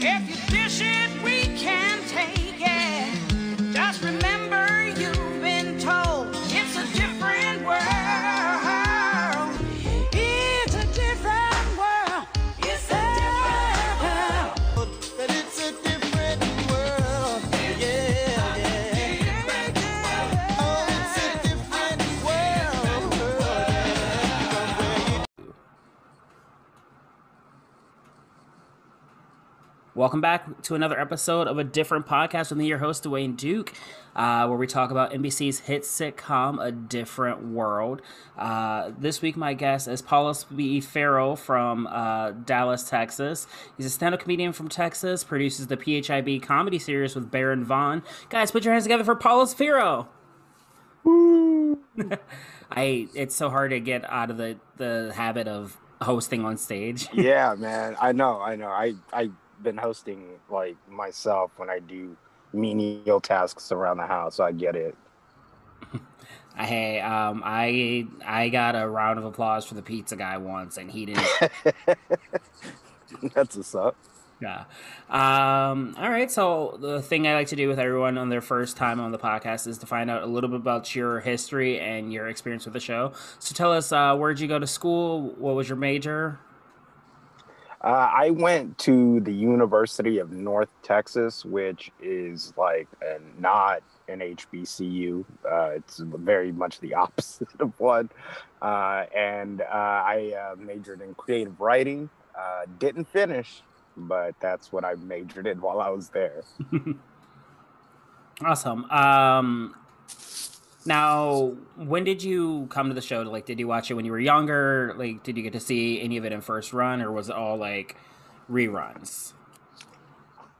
If you dish it, we Welcome back to another episode of a different podcast with me, your host, Dwayne Duke, uh, where we talk about NBC's hit sitcom, A Different World. Uh, this week, my guest is Paulos B. Feerow from uh, Dallas, Texas. He's a stand up comedian from Texas, produces the PHIB comedy series with Baron Vaughn. Guys, put your hands together for Paulos Feerow. I it's so hard to get out of the, the habit of hosting on stage. yeah, man. I know, I know. I I've been hosting like myself when I do menial tasks around the house. So I get it. Hey, um, I I got a round of applause for the pizza guy once, and he didn't. That's what's up. yeah. Um. All right. So the thing I like to do with everyone on their first time on the podcast is to find out a little bit about your history and your experience with the show. So tell us, uh, where'd you go to school? What was your major? Uh, I went to the University of North Texas, which is like a, not an HBCU. Uh, it's very much the opposite of one. Uh, and uh, I uh, majored in creative writing. Uh, didn't finish, but that's what I majored in while I was there. Awesome. Um. Now, when did you come to the show? Like, did you watch it when you were younger? Like, did you get to see any of it in first run, or was it all like reruns?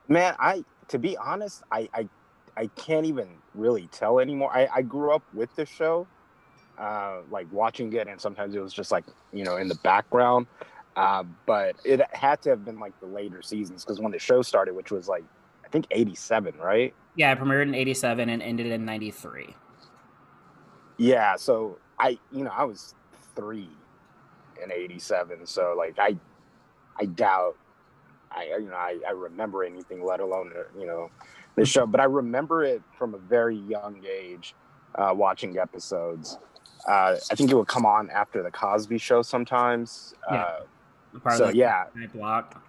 Man, I to be honest, I I, I can't even really tell anymore. I, I grew up with the show, uh, like watching it, and sometimes it was just like you know in the background. Uh, but it had to have been like the later seasons because when the show started, which was like I think '87, right? Yeah, it premiered in '87 and ended in '93. Yeah. So I, you know, I was three in '87, so like I, I doubt I, you know, I, I remember anything, let alone, uh, you know, the show. But I remember it from a very young age, uh, watching episodes. Uh, I think it would come on after the Cosby Show sometimes. Yeah. Uh, So, the yeah. block.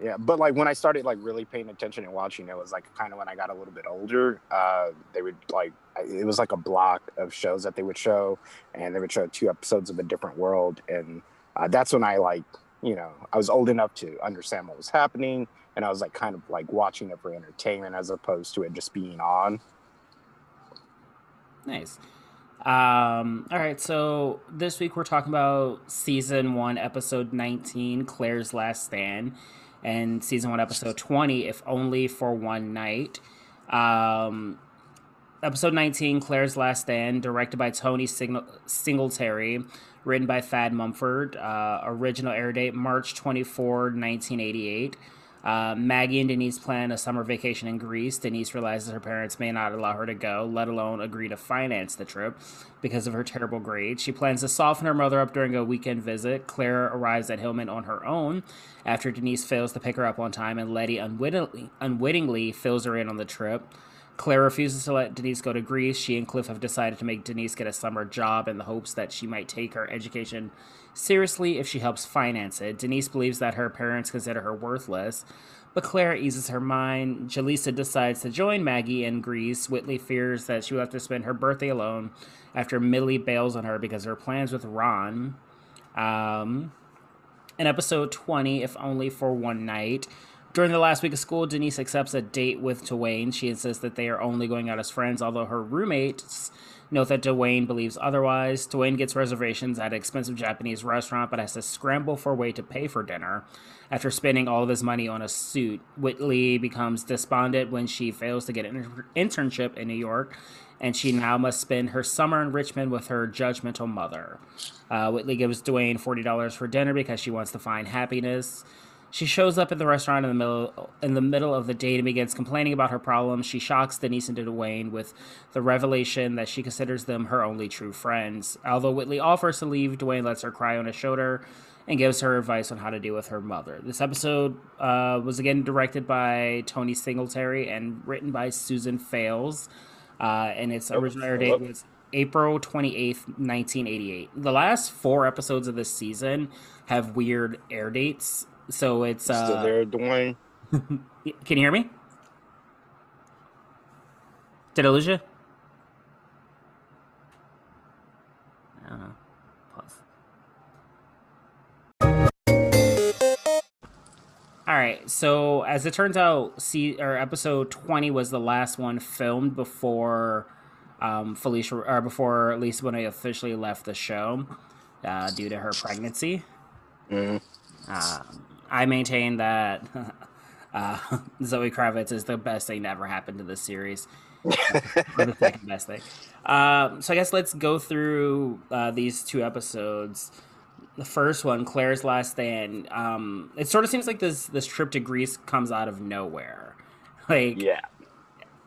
yeah, but like when I started like really paying attention and watching, it was like kind of when I got a little bit older. Uh, they would like it was like a block of shows that they would show, and they would show two episodes of a different world, and uh, that's when I like you know I was old enough to understand what was happening, and I was like kind of like watching it for entertainment as opposed to it just being on. Nice. Um, all right, so this week we're talking about season one, episode 19, Claire's Last Stand, and season one, episode 20, If Only for One Night. Um, episode 19, Claire's Last Stand, directed by Tony Singletary, written by Thad Mumford. Uh, original air date March 24, 1988. Uh, Maggie and Denise plan a summer vacation in Greece. Denise realizes her parents may not allow her to go, let alone agree to finance the trip because of her terrible grades. She plans to soften her mother up during a weekend visit. Claire arrives at Hillman on her own after Denise fails to pick her up on time, and Letty unwittingly, unwittingly fills her in on the trip. Claire refuses to let Denise go to Greece. She and Cliff have decided to make Denise get a summer job in the hopes that she might take her education seriously if she helps finance it. Denise believes that her parents consider her worthless, but Claire eases her mind. Jaleesa decides to join Maggie in Greece. Whitley fears that she will have to spend her birthday alone after Millie bails on her because of her plans with Ron. Um, in episode 20, if only for one night. During the last week of school, Denise accepts a date with Dwayne. She insists that they are only going out as friends, although her roommates note that Dwayne believes otherwise. Dwayne gets reservations at an expensive Japanese restaurant, but has to scramble for a way to pay for dinner. After spending all of his money on a suit, Whitley becomes despondent when she fails to get an internship in New York, and she now must spend her summer in Richmond with her judgmental mother. Uh, Whitley gives Dwayne $40 for dinner because she wants to find happiness. She shows up at the restaurant in the middle in the middle of the date and begins complaining about her problems. She shocks Denise and Dwayne with the revelation that she considers them her only true friends. Although Whitley offers to leave, Dwayne lets her cry on his shoulder and gives her advice on how to deal with her mother. This episode uh, was again directed by Tony Singletary and written by Susan Fales, uh, and its original air date was April 28th, 1988. The last four episodes of this season have weird air dates. So it's Still uh, there, Dwayne? can you hear me? Did I lose you? I don't know. Pause. All right. So as it turns out, see, or episode twenty was the last one filmed before um, Phylicia or before Lisa Bonet officially left the show uh, due to her pregnancy. Mhm. Um, I maintain that uh, Zoe Kravitz is the best thing to ever happen to this series. the second best thing. Um, so I guess let's go through uh, these two episodes. The first one, Claire's Last Stand. Um, it sort of seems like this this trip to Greece comes out of nowhere. Like Yeah.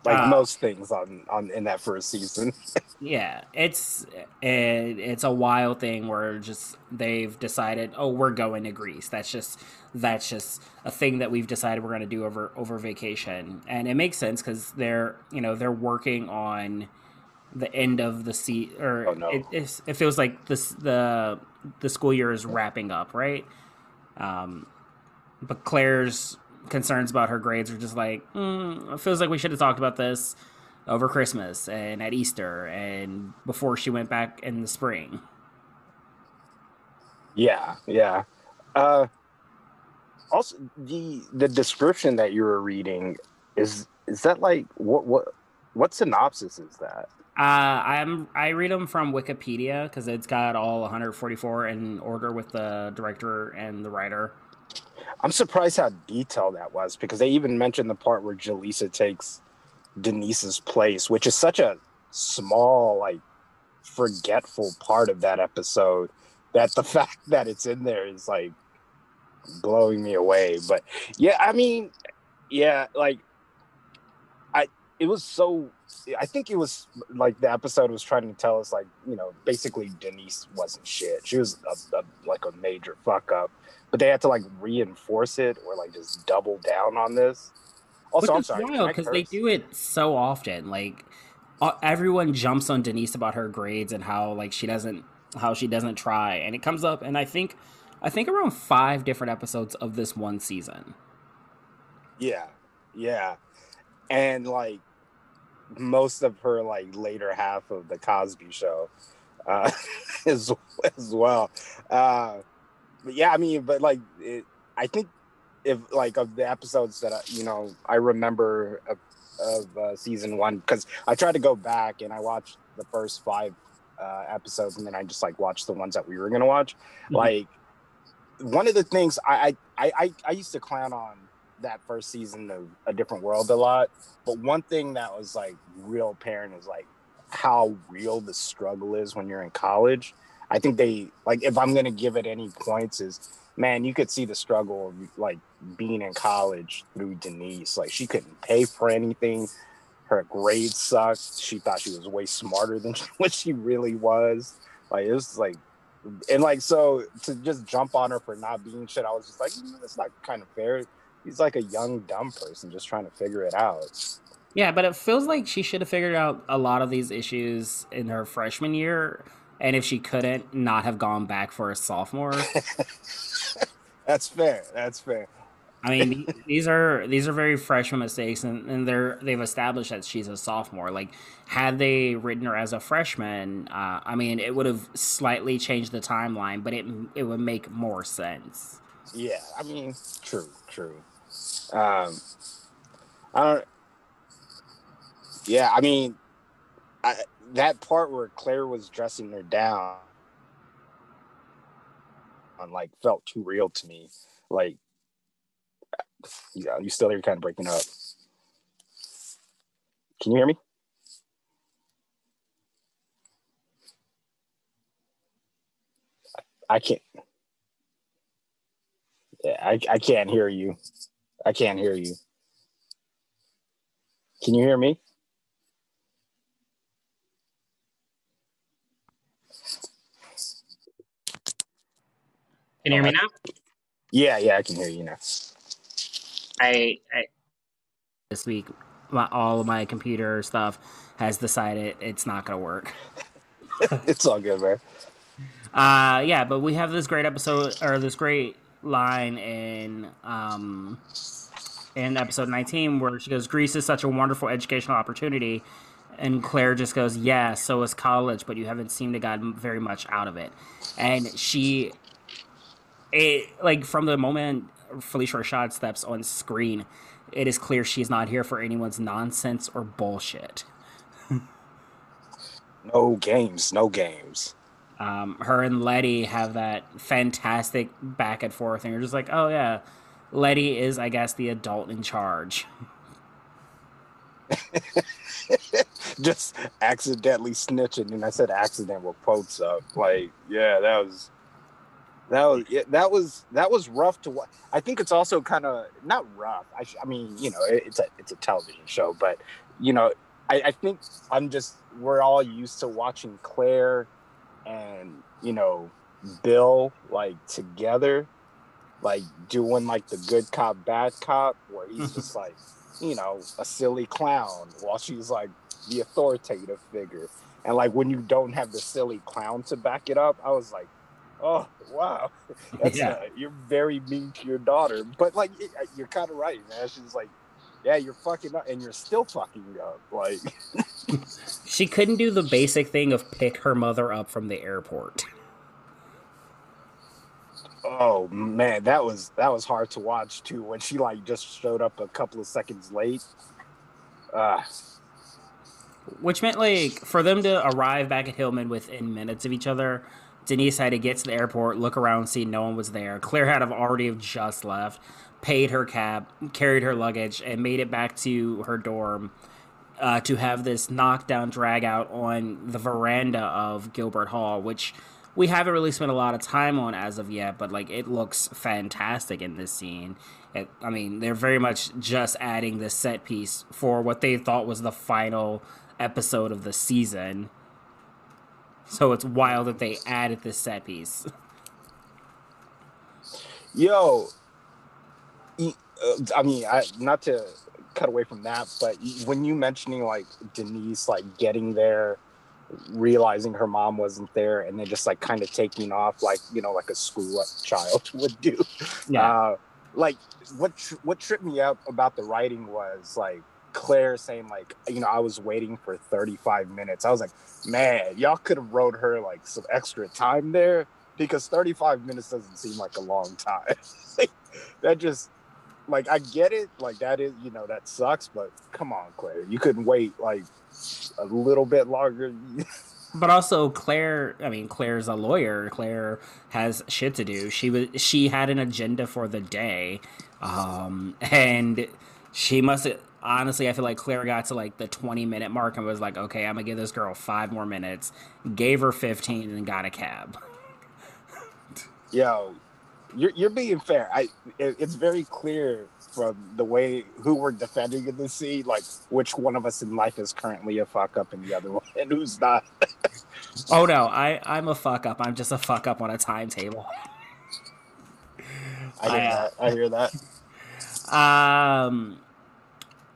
Like Uh, most things on, on in that first season. Yeah, it's it, it's a wild thing where just they've decided, oh, we're going to Greece. That's just that's just a thing that we've decided we're going to do over over vacation, and it makes sense because they're you know they're working on the end of the sea or Oh, no. it, it feels like this the the school year is wrapping up, right? Um, but Claire's concerns about her grades are just like, mm, it feels like we should have talked about this over Christmas and at Easter and before she went back in the spring. Yeah, yeah. Uh, also, the the description that you were reading is is that like what what what synopsis is that? Uh, I'm I read them from Wikipedia because it's got all 144 in order with the director and the writer. I'm surprised how detailed that was because they even mentioned the part where Jaleesa takes Denise's place, which is such a small, like forgetful part of that episode that the fact that it's in there is like blowing me away. But yeah, I mean, yeah, like I it was so I think it was like the episode was trying to tell us like, you know, basically Denise wasn't shit. She was a, a, like a major fuck up. But they had to like reinforce it or like just double down on this. Also, Which I'm sorry. can wild I because they do it so often. Like everyone jumps on Denise about her grades and how like she doesn't how she doesn't try, and it comes up. And I think I think around five different episodes of this one season. Yeah, yeah, and like most of her like later half of the Cosby Show, uh, as as well. Uh, but yeah, I mean, but like, it, I think if like of the episodes that I, you know I remember of, of uh, season one because I tried to go back and I watched the first five uh, episodes and then I just like watched the ones that we were gonna watch. Mhm. Like one of the things I, I I I used to clown on that first season of A Different World a lot, but one thing that was like real apparent is like how real the struggle is when you're in college. I think they like if I'm gonna give it any points is man, you could see the struggle of like being in college through Denise. Like she couldn't pay for anything. Her grades sucked. She thought she was way smarter than what she really was. Like it was like and like so to just jump on her for not being shit, I was just like, "Mm, that's not kind of fair. He's like a young dumb person just trying to figure it out. Yeah, but it feels like she should have figured out a lot of these issues in her freshman year, and if she couldn't, not have gone back for a sophomore. That's fair. That's fair. I mean, these are these are very freshman mistakes, and, and they're they've established that she's a sophomore. Like, had they written her as a freshman, uh, I mean, it would have slightly changed the timeline, but it it would make more sense. Yeah, I mean, true, true. Um, I don't. Yeah, I mean, I, that part where Claire was dressing her down, on like felt too real to me. Like, yeah, you still here, kind of breaking up. Can you hear me? I can't. Yeah, I, I can't hear you. I can't hear you. Can you hear me? Can you hear me now? Yeah, yeah, I can hear you now. I, I this week, my, all of my computer stuff has decided it's not going to work. it's all good, man. Uh, yeah, but we have this great episode or this great line in um in episode 19 where she goes, "Greece is such a wonderful educational opportunity." And Claire just goes, "Yeah, so is college, but you haven't seemed to gotten very much out of it." And she, it like from the moment Phylicia Rashad steps on screen, it is clear she's not here for anyone's nonsense or bullshit. No games, no games. Um, her and Letty have that fantastic back and forth, and you're just like, oh yeah, Letty is, I guess, the adult in charge. Just accidentally snitching, and I said accident with quotes up. Like, yeah, that was that was yeah, that was that was rough to watch. I think it's also kind of not rough. I, I mean, you know, it, it's a it's a television show, but you know, I, I think I'm just we're all used to watching Claire and you know Bill like together, like doing like the good cop bad cop, where he's mm-hmm. just like you know a silly clown while she's like the authoritative figure. And like when you don't have the silly clown to back it up, I was like, oh wow, that's Yeah. uh, you're very mean to your daughter. But like you're kind of right, man. She's like, yeah, you're fucking up, and you're still fucking up. Like, She couldn't do the basic thing of pick her mother up from the airport. oh man, that was that was hard to watch too. When she like just showed up a couple of seconds late. Uh, Which meant like for them to arrive back at Hillman within minutes of each other, Denise had to get to the airport, look around, see no one was there. Claire had have already just left, paid her cab, carried her luggage, and made it back to her dorm uh, to have this knockdown drag out on the veranda of Gilbert Hall, which we haven't really spent a lot of time on as of yet, but like it looks fantastic in this scene. It, I mean, they're very much just adding this set piece for what they thought was the final episode of the season. So it's wild that they added this set piece. yo, uh, I mean, I not to cut away from that, but when you mentioning like Denise like getting there, realizing her mom wasn't there, and then just like kind of taking off like you know like a school child would do. Uh, like what tr- what tripped me up about the writing was like Claire saying like you know I was waiting for 35 minutes. I was like, man, y'all could have wrote her like some extra time there because 35 minutes doesn't seem like a long time. That just like I get it, like that is you know that sucks, but come on, Claire, you couldn't wait like a little bit longer. But also Claire, I mean Claire's a lawyer. Claire has shit to do. She was she had an agenda for the day. Um and she must honestly I feel like Claire got to like the 20 minute mark and was like, "Okay, I'm to give this girl 5 more minutes." Gave her 15 and got a cab. Yo, you're you're being fair. I it, it's very clear from the way who we're defending in the scene, like which one of us in life is currently a fuck up and the other one and who's not. Oh no, I I'm a fuck up. I'm just a fuck up on a timetable. I hear I, that. I hear that. Um,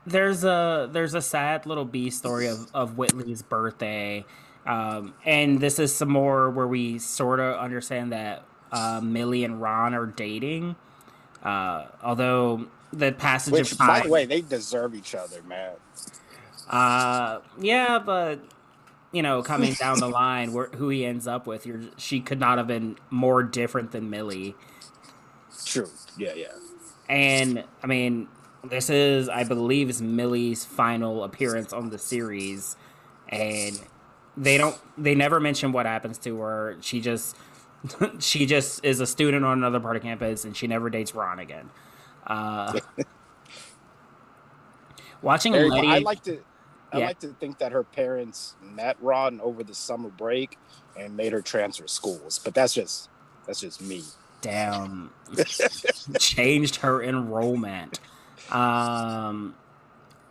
there's a there's a sad little B story of of Whitley's birthday, um, and this is some more where we sort of understand that uh, Millie and Ron are dating. Uh, although the passage Which, of time, by the way, they deserve each other, man. uh, yeah, but you know, coming down the line, where who he ends up with, you're, she could not have been more different than Millie. True. Yeah, yeah. And I mean, this is, I believe, is Millie's final appearance on the series, and they don't, they never mention what happens to her. She just, she just is a student on another part of campus, and she never dates Ron again. Uh, watching Very- Letty, I like to. I Yeah. like to think that her parents met Ron over the summer break and made her transfer schools, but that's just that's just me. damn, changed her enrollment. Um,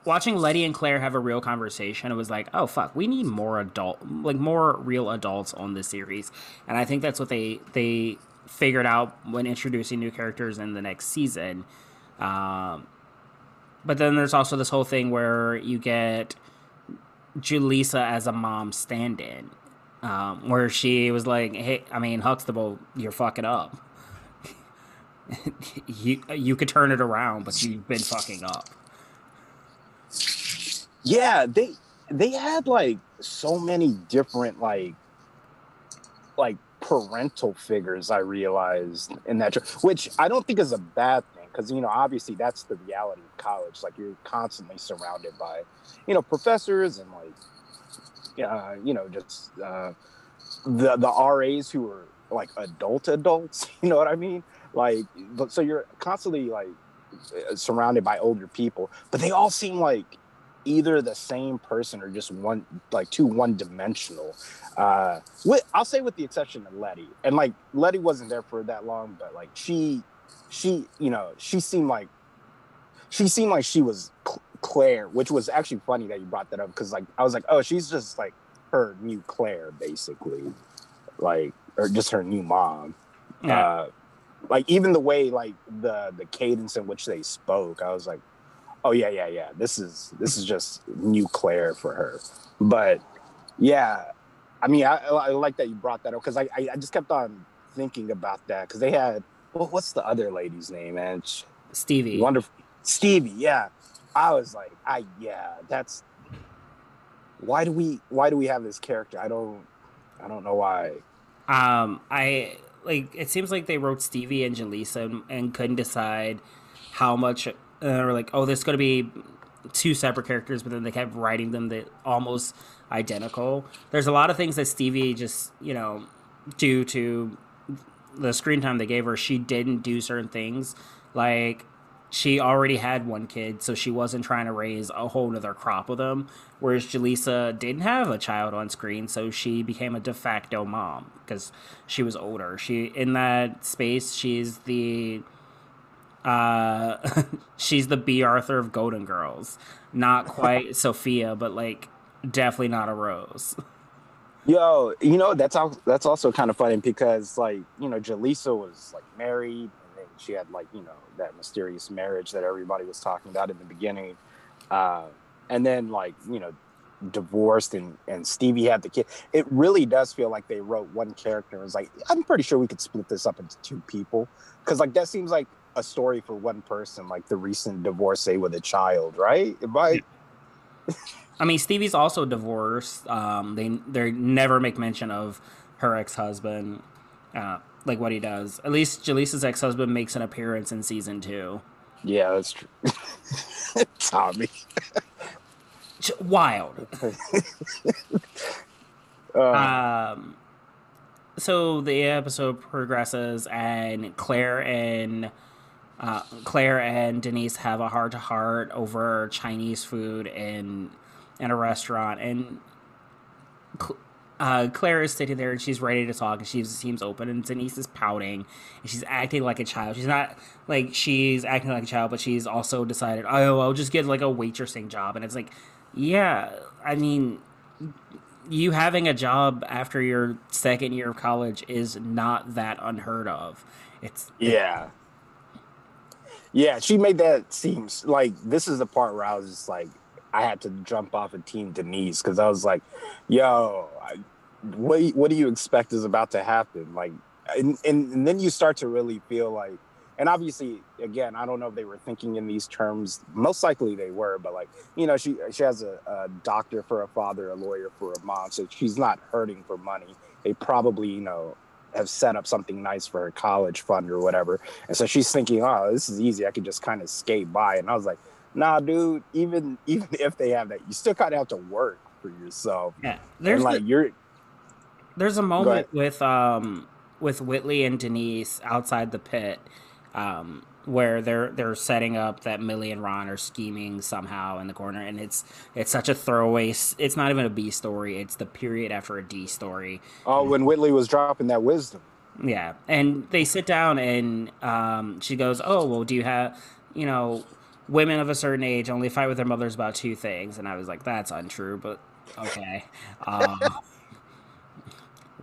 watching Letty and Claire have a real conversation, it was like, oh fuck, we need more adult, like more real adults on this series, and I think that's what they they figured out when introducing new characters in the next season. Um, but then there's also this whole thing where you get Jaleesa as a mom stand-in, um, where she was like, "Hey, I mean Huxtable, you're fucking up. you you could turn it around, but you've been fucking up." Yeah, they they had like so many different like like parental figures. I realized in that, which I don't think is a bad thing because you know obviously that's the reality of college. Like you're constantly surrounded by you know professors and like uh, you know just uh, the the RAs who are like adult adults. You know what I mean? Like so you're constantly like uh, surrounded by older people, but they all seem like either the same person or just one like two one dimensional. Uh, with, I'll say with the exception of Letty, and like Letty wasn't there for that long, but like she, she, you know, she seemed like she seemed like she was Claire, which was actually funny that you brought that up because like I was like, oh, she's just like her new Claire, basically, like or just her new mom. Yeah. Uh, like even the way like the the cadence in which they spoke, I was like, oh yeah, yeah, yeah. This is this is just new Claire for her. But yeah, I mean, I, I like that you brought that up because I, I just kept on thinking about that because they had well, what's the other lady's name, man? Sh- Stevie. Wonderful Stevie. Yeah, I was like, I yeah, that's why do we why do we have this character? I don't I don't know why. Um, I like. It seems like they wrote Stevie and Jaleesa and, and couldn't decide how much. Uh, or like, oh, this is going to be two separate characters, but then they kept writing them that almost identical. There's a lot of things that Stevie just you know due to the screen time they gave her, she didn't do certain things like. She already had one kid, so she wasn't trying to raise a whole nother crop of them. Whereas Jaleesa didn't have a child on screen, so she became a de facto mom because she was older. She in that space, she's the uh she's the Bea Arthur of Golden Girls. Not quite Sophia, but like definitely not a Rose. Yo, you know that's al- that's also kind of funny because like you know Jaleesa was like married she had like you know that mysterious marriage that everybody was talking about in the beginning, uh, and then like you know divorced and and Stevie had the kid. It really does feel like they wrote one character and was like I'm pretty sure we could split this up into two people because like that seems like a story for one person like the recent divorcee with a child, right? It might. I mean, Stevie's also divorced. Um, they they never make mention of her ex husband, uh, like what he does. At least Jaleesa's ex husband makes an appearance in season two. Yeah, that's true. Tommy. Wild. Uh, Um, so the episode progresses, and Claire and uh, Claire and Denise have a heart to heart over Chinese food in in a restaurant, and uh, Claire is sitting there and she's ready to talk, and she seems open, and Denise is pouting, and she's acting like a child. She's not like she's acting like a child, but she's also decided, oh, I'll just get like a waitressing job, and it's like, yeah, I mean you having a job after your second year of college is not that unheard of. It's Yeah. Yeah, she made that seem like this is the part where I was just like, I had to jump off of Team Denise because I was like, yo, I, what, what do you expect is about to happen? Like, and, and, and then you start to really feel like, and obviously, again, I don't know if they were thinking in these terms. Most likely they were, but like, you know, she she has a, a doctor for a father, a lawyer for a mom, so she's not hurting for money. They probably, you know, have set up something nice for her college fund or whatever. And so she's thinking, oh, this is easy. I could just kind of skate by. And I was like, nah, dude, even even if they have that, you still kind of have to work for yourself. yeah. And There's like the- you're there's a moment with um with Whitley and Denise outside the pit, um, where they're they're setting up that Millie and Ron are scheming somehow in the corner, and it's it's such a throwaway. It's not even a B story. It's the period after a D story. oh, when Whitley was dropping that wisdom. Yeah, and they sit down, and um, she goes, "Oh, well, do you have, you know, women of a certain age only fight with their mothers about two things?" And I was like, "That's untrue," but okay. Um,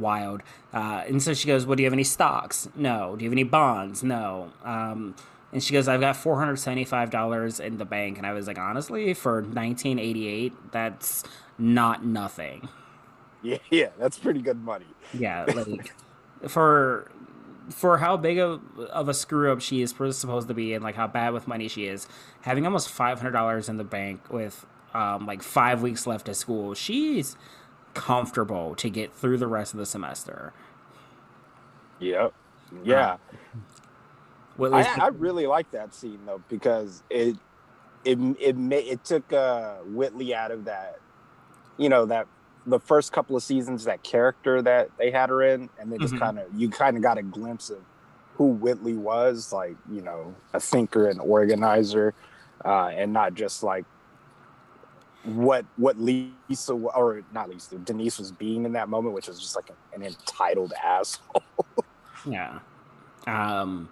wild. Uh, and so she goes, "Well, do you have any stocks? No. Do you have any bonds? No." Um, and she goes, "I've got four hundred seventy-five dollars in the bank." And I was like, honestly, for nineteen eighty-eight, that's not nothing. Yeah, yeah, that's pretty good money. Yeah, like for for how big of, of a screw up she is supposed to be and like how bad with money she is, having almost five hundred dollars in the bank with um, like five weeks left of school, she's comfortable to get through the rest of the semester. Yep. Yeah. Well, I, I really like that scene though because it it it ma- it took uh, Whitley out of that, you know that the first couple of seasons that character that they had her in, and they just Mhm. kind of you kind of got a glimpse of who Whitley was, like you know a thinker and organizer, uh, and not just like what what Lisa or not Lisa Denise was being in that moment, which was just like an entitled asshole. Yeah. Um.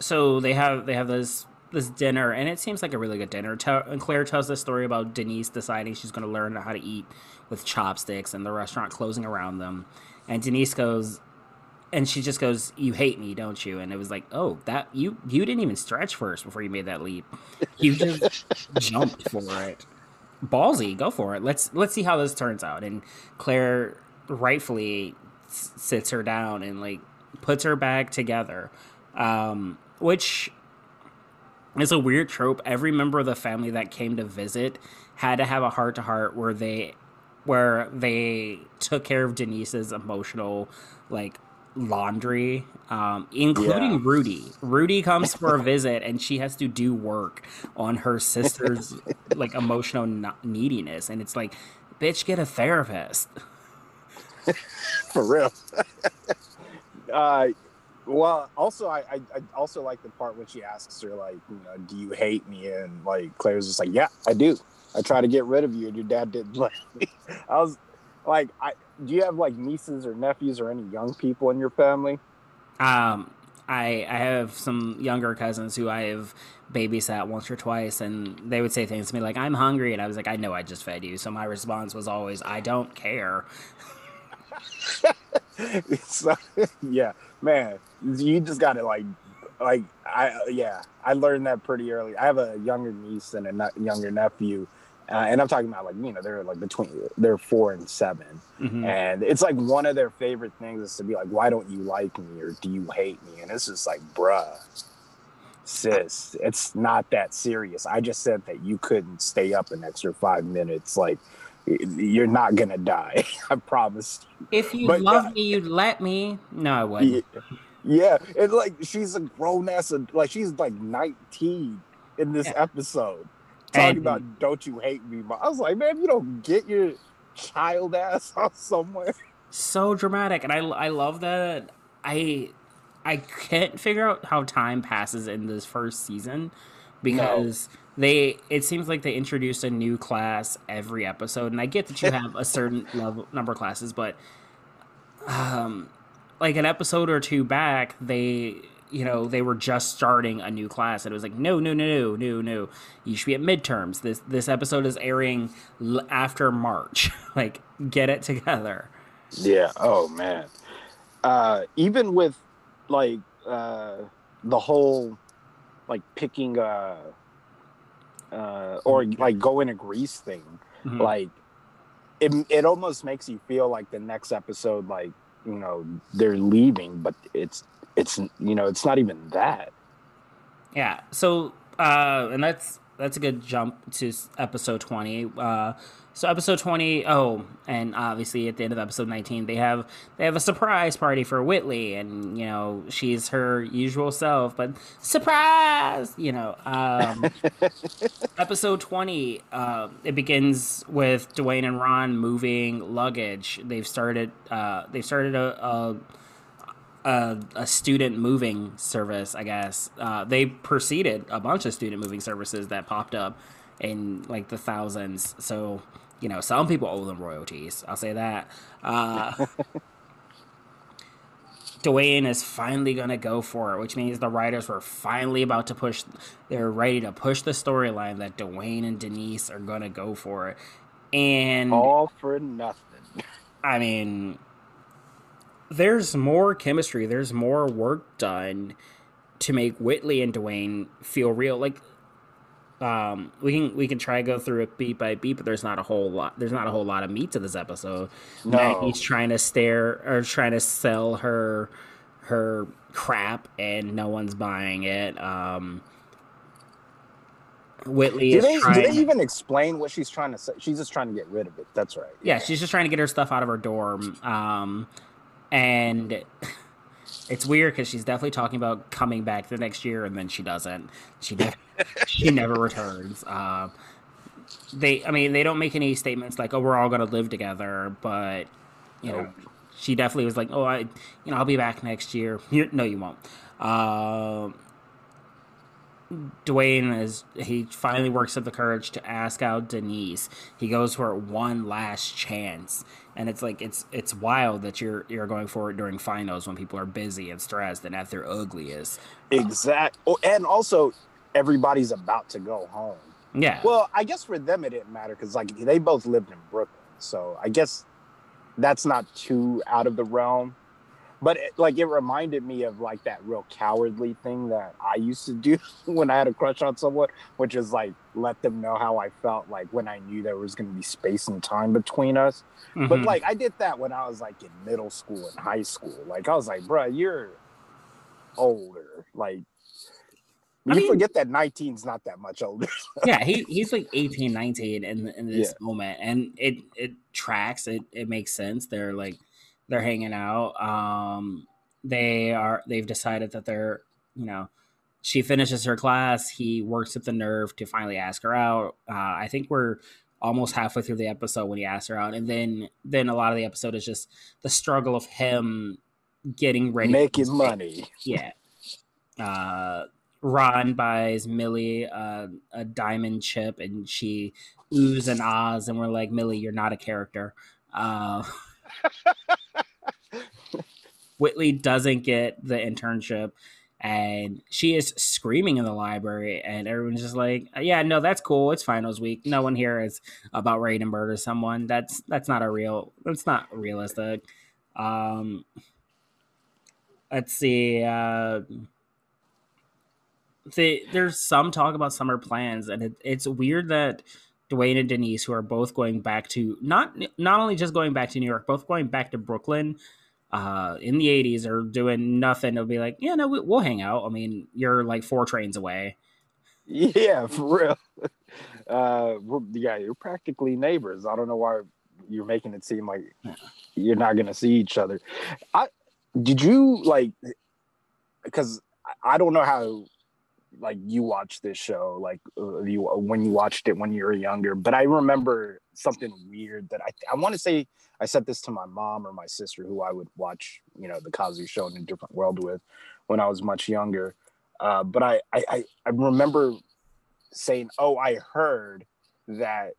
So they have they have this this dinner, and it seems like a really good dinner. And Claire tells this story about Denise deciding she's going to learn how to eat with chopsticks, and the restaurant closing around them. And Denise goes, and she just goes, "You hate me, don't you?" And it was like, "Oh, that you you didn't even stretch first before you made that leap. You just jumped for it. Ballsy, go for it. Let's let's see how this turns out." And Claire rightfully s- sits her down and like puts her back together, um, which is a weird trope. Every member of the family that came to visit had to have a heart to heart where they where they took care of Denise's emotional like laundry, um, including Yeah. Rudy. Rudy comes for a visit and she has to do work on her sister's like emotional neediness, and it's like, bitch, get a therapist. for real. uh, well, also I, I I also like the part when she asks her like, you know, do you hate me? And like Claire's just like, yeah, I do. I try to get rid of you, and your dad didn't let me. I was like, I do you have like nieces or nephews or any young people in your family? Um, I I have some younger cousins who I have babysat once or twice, and they would say things to me like, "I'm hungry," and I was like, "I know I just fed you." So my response was always, "I don't care." so, yeah, man, you just got to like, like I yeah, I learned that pretty early. I have a younger niece and a younger nephew, uh, and I'm talking about like you know they're like between they're four and 7 Mhm. and it's like one of their favorite things is to be like, why don't you like me or do you hate me? And it's just like, bruh, sis, it's not that serious. I just said that you couldn't stay up an extra five minutes. Like, you're not gonna die. I promise you. If you But, love uh, me, you'd let me. No, I wouldn't. Yeah, yeah, and like she's a grown ass, like she's like 19 in this Yeah. episode. Talking And- about don't you hate me? Mom." I was like, man, you don't get your child ass out somewhere. so dramatic and I, I love that i i can't figure out how time passes in this first season because they it seems like they introduce a new class every episode and i get that you have a certain level number of classes but um like an episode or two back they you know they were just starting a new class and it was like no no no no no no you should be at midterms this this episode is airing l- after march like get it together Yeah. Oh man. Uh, even with like uh, the whole like picking uh, uh, or like going to Greece thing, Mhm. like it it almost makes you feel like the next episode, like you know they're leaving, but it's it's you know it's not even that. Yeah. So, uh, and that's that's a good jump to episode twenty. Uh, so episode twenty. Oh, and obviously at the end of episode nineteen, they have they have a surprise party for Whitley, and you know she's her usual self, but surprise, you know. Um, episode twenty. Uh, it begins with Dwayne and Ron moving luggage. They've started. Uh, they've started a. a a, a student moving service, I guess. Uh, they preceded a bunch of student moving services that popped up in like the thousands. So, you know, some people owe them royalties. I'll say that. Uh, Dwayne is finally going to go for it, which means the writers were finally about to push, they're ready to push the storyline that Dwayne and Denise are going to go for it. And All for nothing. I mean, there's more chemistry. There's more work done to make Whitley and Dwayne feel real. Like, um, we can we can try to go through it beat by beat, but there's not a whole lot. There's not a whole lot of meat to this episode. No. Maggie's trying to stare or trying to sell her her crap, and no one's buying it. Um, Whitley Do is they, do they even explain what she's trying to say? She's just trying to get rid of it. That's right. yeah, she's just trying to get her stuff out of her dorm. Um, and it's weird because she's definitely talking about coming back the next year, and then she doesn't. She never, she never returns. Um, they, I mean, they don't make any statements like, "Oh, we're all gonna live together," but you know, she definitely was like, "Oh, I, you know, I'll be back next year." You- no, you won't. Um, Dwayne is he finally works up the courage to ask out Denise. He goes for one last chance, and it's like it's it's wild that you're you're going for it during finals when people are busy and stressed and at their ugliest. Exact. Oh, and also, everybody's about to go home. Yeah, Well, I guess for them it didn't matter because like they both lived in Brooklyn, so I guess that's not too out of the realm. But it, like it reminded me of like that real cowardly thing that I used to do when I had a crush on someone, which is like let them know how I felt like when I knew there was going to be space and time between us. But Mhm. like I did that when I was like in middle school and high school. Like I was like, bruh, you're older. Like I you mean- forget that 19's not that much older. yeah, he he's like 18, 19 in in this Yeah. moment, and it it tracks. It it makes sense. They're like they're hanging out. Um, they are they've decided that they're you know she finishes her class. He works up the nerve to finally ask her out. Uh, I think we're almost halfway through the episode when he asks her out, and then then a lot of the episode is just the struggle of him getting ready, Making money. yeah. Uh, Ron buys Millie uh, a diamond chip, and she oohs and ahs, and we're like, Millie, you're not a character. Uh, Whitley doesn't get the internship, and she is screaming in the library, and everyone's just like, "Yeah, no, that's cool. It's finals week. No one here is about ready to murder someone. That's that's not a real. That's not realistic." Um, let's see. Uh, the, there's some talk about summer plans, and it, it's weird that Dwayne and Denise, who are both going back to not not only just going back to New York, both going back to Brooklyn uh, in the 80s, are doing nothing. They'll be like, yeah, no, we, we'll hang out. I mean, you're like four trains away. Yeah, for real. Uh, yeah, you're practically neighbors. I don't know why you're making it seem like you're not gonna see each other. I did you like because I don't know how like you watched this show like uh, you when you watched it when you were younger, but I remember something weird that I I want to say I said this to my mom or my sister who I would watch you know the Cosby Show in a different world with when I was much younger. Uh, but I, I I I remember saying, "Oh, I heard that."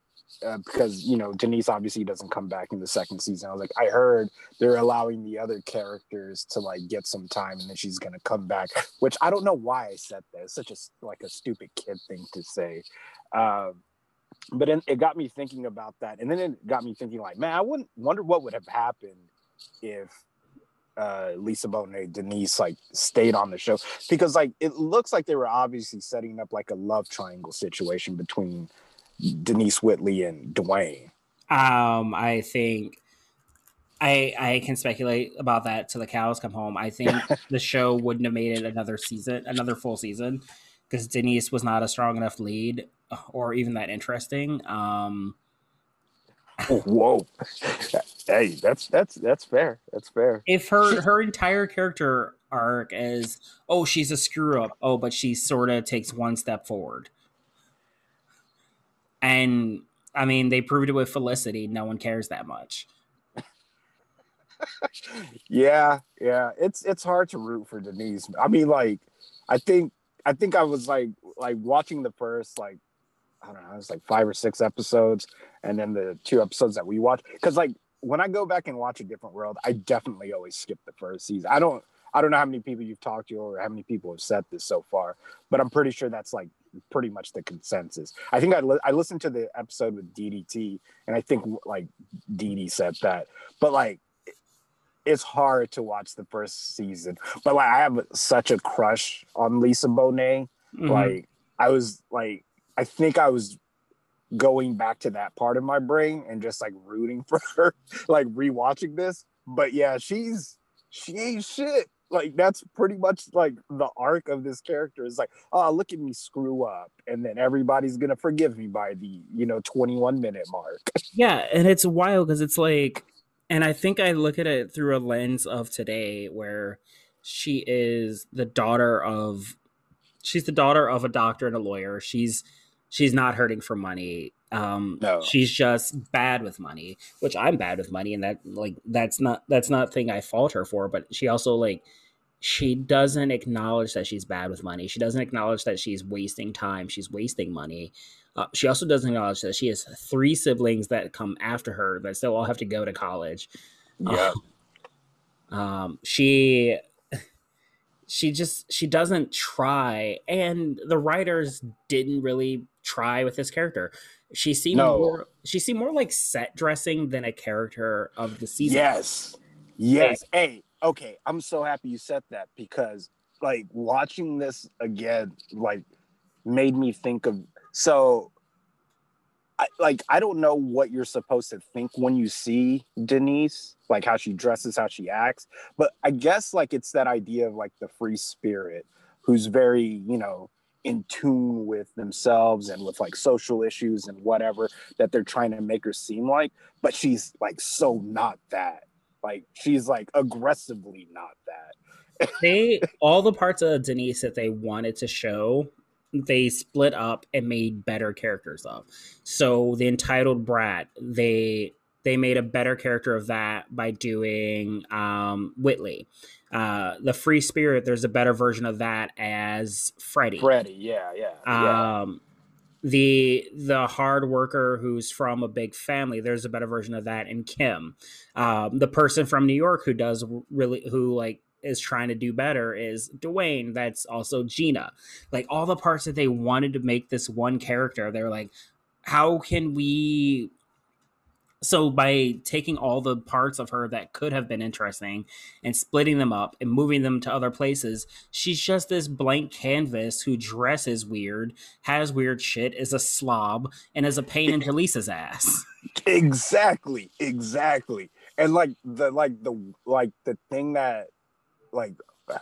Uh, because you know Denise obviously doesn't come back in the second season. I was like, I heard they're allowing the other characters to like get some time, and then she's gonna come back. Which I don't know why I said that. It's such a like a stupid kid thing to say. Um, but then it got me thinking about that, and then it got me thinking like, man, I wouldn't wonder what would have happened if uh, Lisa Bonet, Denise like stayed on the show because like it looks like they were obviously setting up like a love triangle situation between Denise Whitley and Dwayne. Um, I think I I can speculate about that till the cows come home. I think the show wouldn't have made it another season, another full season, because Denise was not a strong enough lead or even that interesting. Um, Whoa, hey, that's that's that's fair. That's fair. if her her entire character arc is oh she's a screw up oh but she sort of takes one step forward and i mean they proved it with felicity no one cares that much Yeah, yeah. It's it's hard to root for Denise. I mean, like, I think I think I was like like watching the first like I don't know, it was like five or six episodes, and then the two episodes that we watched. Because like when I go back and watch a different world, I definitely always skip the first season. I don't I don't know how many people you've talked to or how many people have said this so far, but I'm pretty sure that's like pretty much the consensus. I think I li- I listened to the episode with DDT, and I think like DD said that, but like it's hard to watch the first season. But like I have such a crush on Lisa Bonet. Mhm. Like I was like I think I was going back to that part of my brain and just like rooting for her, like rewatching this. But yeah, she's she ain't shit. Like that's pretty much like the arc of this character is like, oh look at me screw up. And then everybody's gonna forgive me by the, you know, 21 minute mark. Yeah, and it's wild because it's like, and I think I look at it through a lens of today where she is the daughter of, she's the daughter of a doctor and a lawyer. She's she's not hurting for money. Um, No. she's just bad with money, which I'm bad with money, and that like that's not that's not a thing I fault her for. But she also like she doesn't acknowledge that she's bad with money. She doesn't acknowledge that she's wasting time. She's wasting money. Uh, she also doesn't acknowledge that she has three siblings that come after her that still all have to go to college. Yeah. Um, she she just she doesn't try, and the writers didn't really try with this character. She seemed No. more she seemed more like set dressing than a character of the season. Yes. Yes. Hey, okay. I'm so happy you said that because like watching this again, like made me think of so I like I don't know what you're supposed to think when you see Denise, like how she dresses, how she acts, but I guess like it's that idea of like the free spirit who's very, you know, in tune with themselves and with like social issues and whatever that they're trying to make her seem like, but she's like so not that. Like she's like aggressively not that. they all the parts of Denise that they wanted to show, they split up and made better characters of. So the entitled brat, they they made a better character of that by doing um, Whitley. Uh, the free spirit, there's a better version of that as Freddie. Freddie, yeah, yeah, yeah. Um, the the hard worker who's from a big family, there's a better version of that in Kim. Um, the person from New York who does really who like is trying to do better is Dwayne. That's also Gina. Like all the parts that they wanted to make this one character, they're like, how can we? So by taking all the parts of her that could have been interesting and splitting them up and moving them to other places, she's just this blank canvas who dresses weird, has weird shit, is a slob, and is a pain in Jaleesa's ass. exactly exactly and like the like the like the thing that like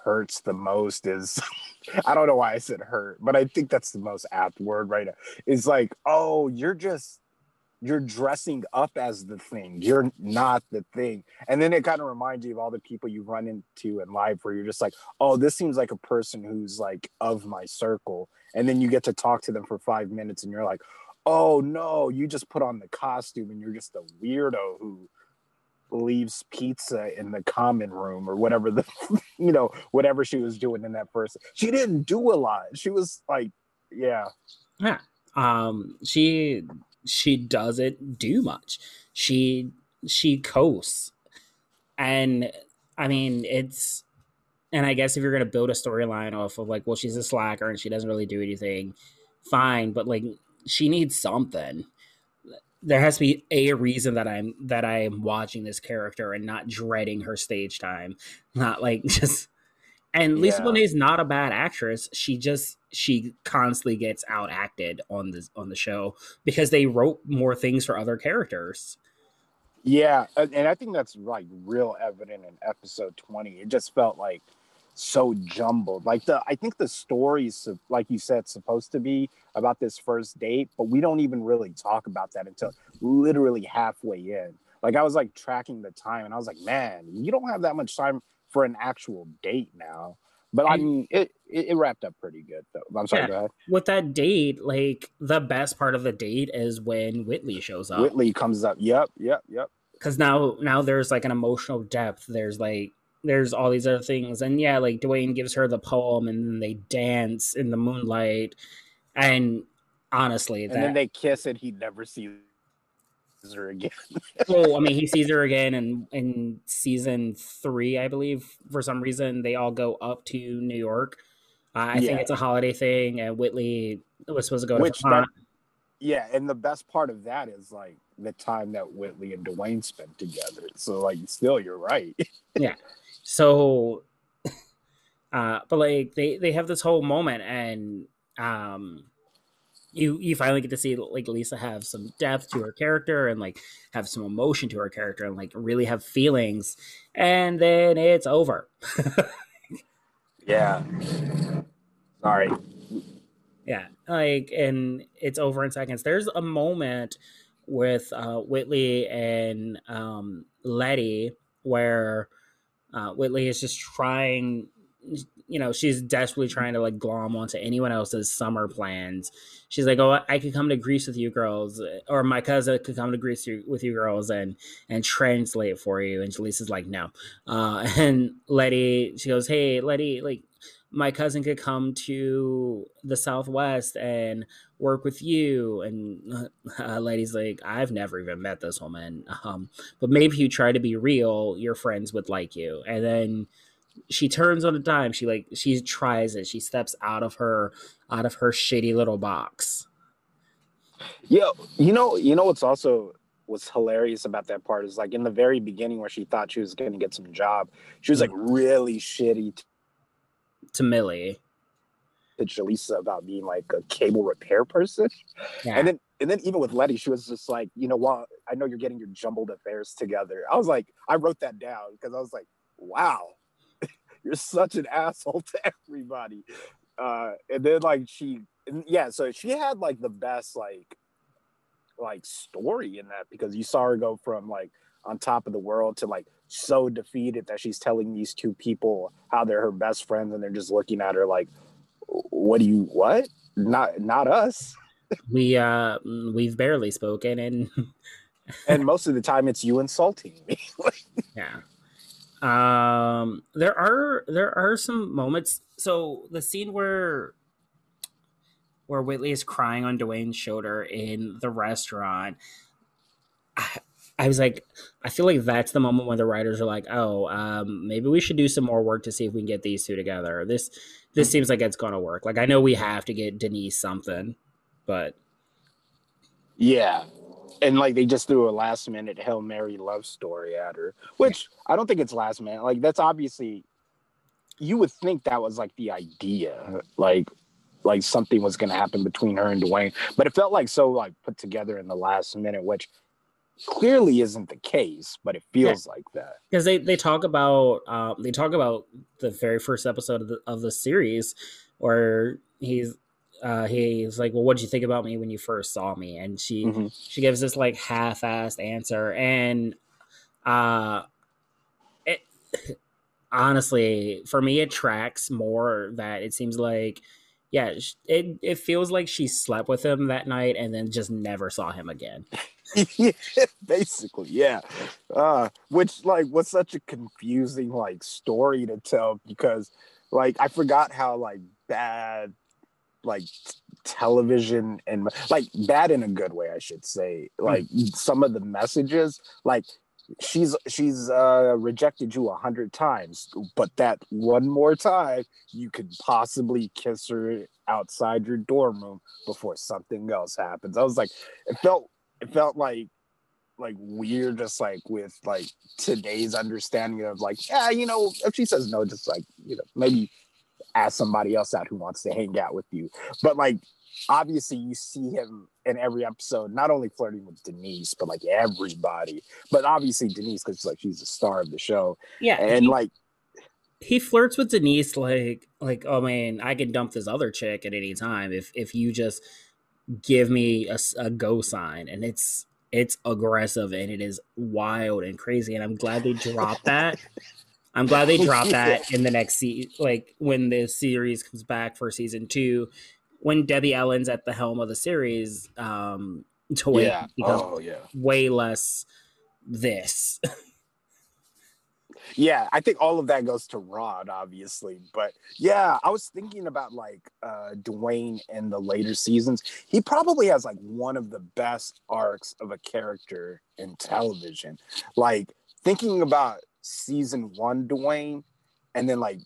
hurts the most is i don't know why i said hurt but i think that's the most apt word right now is like oh you're just you're dressing up as the thing you're not the thing. And then it kind of reminds you of all the people you run into in life where you're just like oh this seems like a person who's like of my circle. And then you get to talk to them for five minutes and you're like oh no, you just put on the costume and you're just a weirdo who leaves pizza in the common room or whatever the you know whatever she was doing in that first she didn't do a lot. She was like yeah. Yeah. Um she she doesn't do much. She she coasts. And I mean it's and I guess if you're gonna build a storyline off of like, well, she's a slacker and she doesn't really do anything, fine, but like she needs something. There has to be a reason that I'm that I am watching this character and not dreading her stage time. Not like just and Lisa Yeah. Bonet's not a bad actress. She just she constantly gets out acted on the on the show because they wrote more things for other characters. yeah and i think that's like real evident in episode 20 it just felt like so jumbled like the i think the story's like you said supposed to be about this first date but we don't even really talk about that until literally halfway in like i was like tracking the time and i was like man you don't have that much time for an actual date now. But i mean it it, wrapped up pretty good though. I'm sorry Yeah. go ahead. With that date, like the best part of the date is when Whitley shows up. whitley comes up. Yep yep yep. Because now now there's like an emotional depth. There's like there's all these other things. And yeah like dwayne gives her the poem and then they dance in the moonlight. And honestly and that then they kiss and he never sees her again well i mean he sees her again and in season three i believe for some reason they all go up to new york uh, i think it's a holiday thing and whitley was supposed to go to Which Vermont. Yeah, and the best part of that is like the time that Whitley and Dwayne spent together. So like still you're right. Yeah. So uh but like they they have this whole moment and um you you finally get to see like lisa have some depth to her character and like have some emotion to her character and like really have feelings and then it's over yeah. Sorry. yeah like and it's over in seconds there's a moment with uh whitley and um Lettie where uh whitley is just trying you know she's desperately trying to like glom onto anyone else's summer plans. She's like oh i could come to greece with you girls or my cousin could come to greece with you girls and and translate for you. And Jaleesa's like no. Uh and Lettie she goes hey Lettie like my cousin could come to the southwest and work with you. And uh, Lettie's like i've never even met this woman um but maybe if you try to be real your friends would like you. And then she turns on a dime. She like she tries it. She steps out of her out of her shitty little box. Yeah, you know, you know what's also what's hilarious about that part is like in the very beginning where she thought she was going to get some job, she was like mm. really shitty to millie. to Jaleesa about being like a cable repair person, yeah. And then and then even with Lettie, she was just like, you know what? I know you're getting your jumbled affairs together. I was like, I wrote that down because I was like, wow, you're such an asshole to everybody. Uh, and then like she, yeah, so she had like the best like like story in that because you saw her go from like on top of the world to like so defeated that she's telling these two people how they're her best friends and they're just looking at her like what do you what? Not not us? We uh we've barely spoken and and most of the time it's you insulting me. Yeah um there are there are some moments. So the scene where where whitley is crying on dwayne's shoulder in the restaurant I, I was like i feel like that's the moment when the writers are like oh um maybe we should do some more work to see if we can get these two together. This this seems like it's gonna work. Like i know we have to get denise something but yeah and like they just threw a last minute hail mary love story at her which i don't think it's last minute like that's obviously you would think that was like the idea like like something was going to happen between her and dwayne but it felt like so like put together in the last minute which clearly isn't the case but it feels like that. Because they they talk about um they talk about the very first episode of the of the series where he's uh he's like well what did you think about me when you first saw me and she Mhm. she gives this like half-assed answer and uh it honestly for me it tracks more that it seems like yeah it it feels like she slept with him that night and then just never saw him again yeah, basically, yeah. Uh, which like was such a confusing like story to tell because like I forgot how like bad like television and like bad in a good way I should say. Like some of the messages like she's she's uh rejected you a hundred times but that one more time you could possibly kiss her outside your dorm room before something else happens i was like it felt it felt like like weird just like with like today's understanding of like yeah you know if she says no just like you know maybe ask somebody else out who wants to hang out with you. But like obviously you see him in every episode not only flirting with denise but like everybody. But obviously denise because like she's the star of the show. Yeah and he- like he flirts with Denise like like oh man I can dump this other chick at any time if if you just give me a go sign. And it's it's aggressive and it is wild and crazy. And I'm glad they dropped that I'm glad they dropped that in the next se- like when the series comes back for season two. When Debbie Allen's at the helm of the series um to yeah. oh yeah. way less this. Yeah i think all of that goes to rod obviously. But yeah i was thinking about like uh dwayne in the later seasons. He probably has like one of the best arcs of a character in television. Like thinking about season one dwayne and then like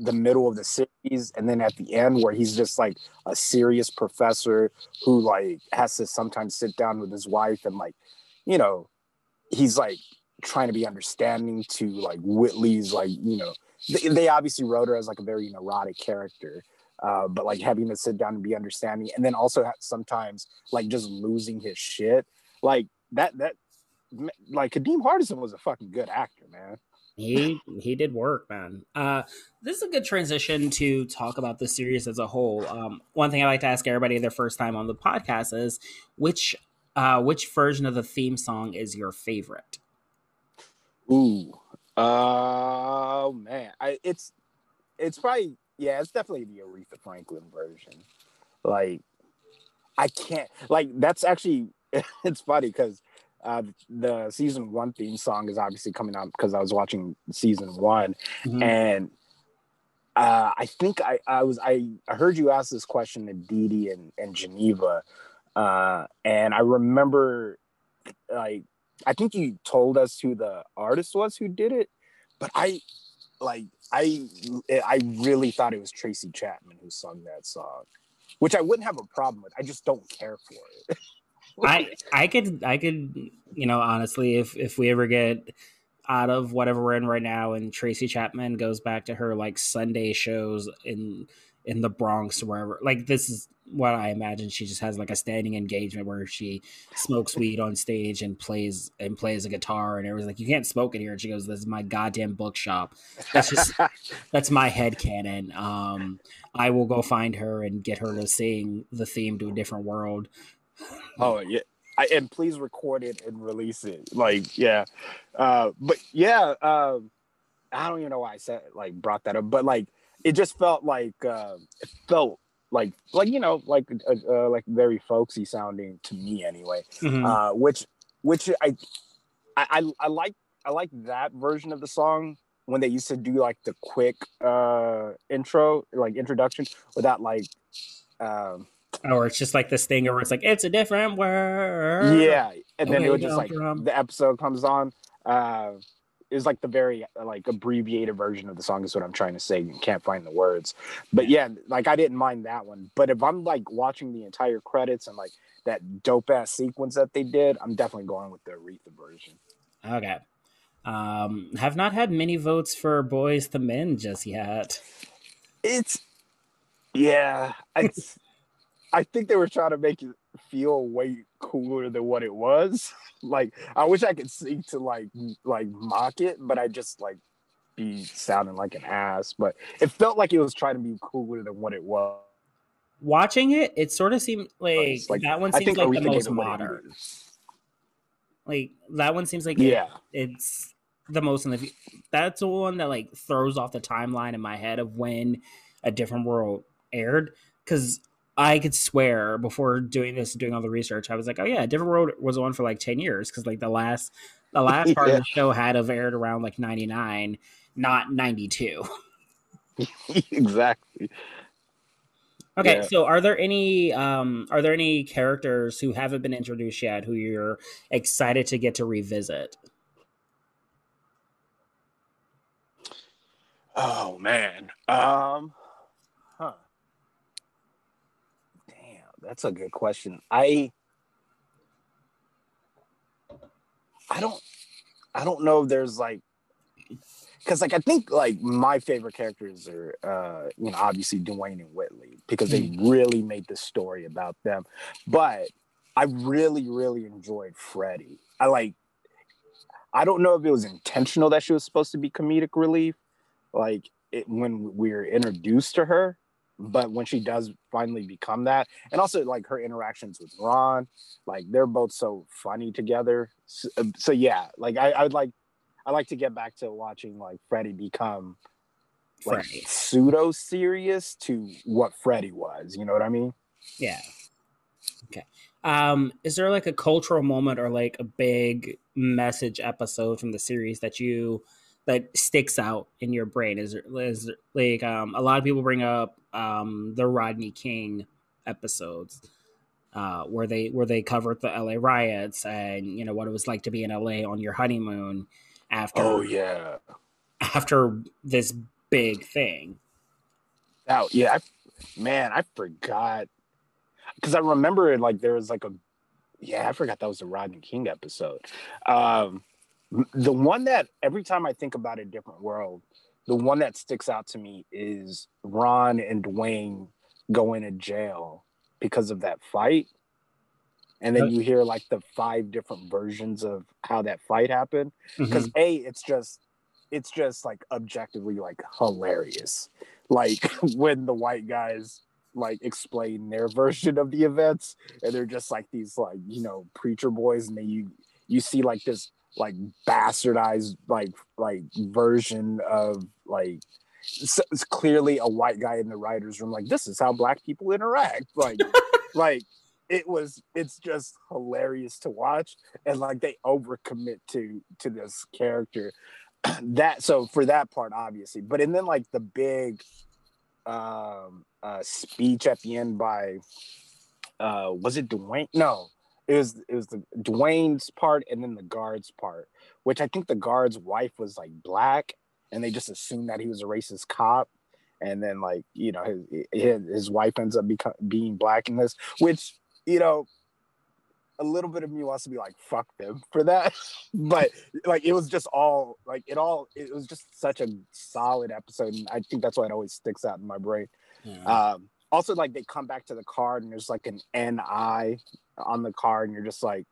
the middle of the series and then at the end where he's just like a serious professor who like has to sometimes sit down with his wife and like you know, he's like trying to be understanding to like Whitley's like, you know, they, they obviously wrote her as like a very neurotic character. Uh, but like having to sit down and be understanding, and then also sometimes like just losing his shit, like that. That like Kadeem Hardison was a fucking good actor, man. he he did work man uh this is a good transition to talk about the series as a whole um one thing i like to ask everybody their first time on the podcast is which uh which version of the theme song is your favorite Ooh, oh man, I it's it's probably yeah, it's definitely the Aretha Franklin version. Like, I can't like that's actually it's funny because uh, the season one theme song is obviously coming out because I was watching season one, Mhm. and uh, I think I, I was I, I heard you ask this question to Dee Dee and, and Geneva, uh, and I remember like I think you told us who the artist was who did it, but I like I I really thought it was Tracy Chapman who sung that song, which I wouldn't have a problem with. I just don't care for it. I I could I could you know honestly if if we ever get out of whatever we're in right now and Tracy Chapman goes back to her like Sunday shows in in the Bronx or wherever like this is what I imagine she just has like a standing engagement where she smokes weed on stage and plays and plays a guitar and everyone's like you can't smoke in here. And she goes this is my goddamn bookshop. That's just that's my head canon. Um I will go find her and get her to sing the theme to a different world Oh yeah. I, and please record it and release it. Like, yeah. Uh, but yeah, um, I don't even know why I said like brought that up, but like it just felt like uh, it felt like like you know like uh, uh, like very folksy sounding to me anyway. Mhm. Uh, which which I I I, I like I like that version of the song when they used to do like the quick uh intro like introduction without like um or it's just like this thing where it's like it's a different world. yeah and then Okay, it would just like problem. the episode comes on uh is like the very like abbreviated version of the song is what i'm trying to say you can't find the words but yeah like i didn't mind that one but if i'm like watching the entire credits and like that dope ass sequence that they did i'm definitely going with the aretha version Okay. Um, have not had many votes for Boyz II Men just yet. it's yeah it's i think they were trying to make it feel way cooler than what it was like i wish i could sing to like like mock it but i just like be sounding like an ass but it felt like it was trying to be cooler than what it was Watching it, it sort of seemed like, like- that one seems like Aretha the most it it modern. Like that one seems like it- yeah it's the most in the. That's the one that like throws off the timeline in my head of when a different world aired because I could swear before doing this, and doing all the research, I was like, oh yeah, different world was on for like ten years because like the last, the last part Yeah. of the show had have aired around like ninety nine, not ninety two. exactly Okay, Yeah. so are there any um are there any characters who haven't been introduced yet who you're excited to get to revisit? oh man um huh damn that's a good question. I i don't i don't know if there's like because like i think like my favorite characters are uh you know obviously dwayne and whitley because they really made the story about them. But i really really enjoyed freddie i like i don't know if it was intentional that she was supposed to be comedic relief like it, when we were introduced to her but when she does finally become that and also like her interactions with ron like they're both so funny together so, so yeah like I, I would like i like to get back to watching like freddie become like pseudo serious to what freddie was you know what i mean Yeah. Okay. Um, is there like a cultural moment or like a big message episode from the series that you that sticks out in your brain? Is there is there, like um a lot of people bring up um the Rodney King episodes uh where they where they covered the LA riots and you know what it was like to be in LA on your honeymoon after oh yeah after this big thing. Oh yeah, I, man, I forgot because I remember like there was like a yeah, I forgot that was a Rodney King episode. Um, the one that every time I think about a different world, the one that sticks out to me is Ron and Dwayne going to jail because of that fight. And then you hear like the five different versions of how that fight happened. Because Mm-hmm. A, it's just it's just like objectively like hilarious. Like when the white guys like explain their version of the events and they're just like these like, you know, preacher boys and then you you see like this like bastardized like like version of like s- it's clearly a white guy in the writers room like this is how black people interact. Like like it was it's just hilarious to watch and like they overcommit to to this character. That so for that part obviously but and then like the big um uh speech at the end by uh was it Dwayne? No it was it was the Dwayne's part and then the guard's part which I think the guard's wife was like black and they just assumed that he was a racist cop. And then like you know his his, his wife ends up become, being black in this which you know a little bit of me wants to be like fuck them for that. But like it was just all like it all it was just such a solid episode and i think that's why it always sticks out in my brain. Yeah. um also like they come back to the card and there's like an ni on the card and you're just like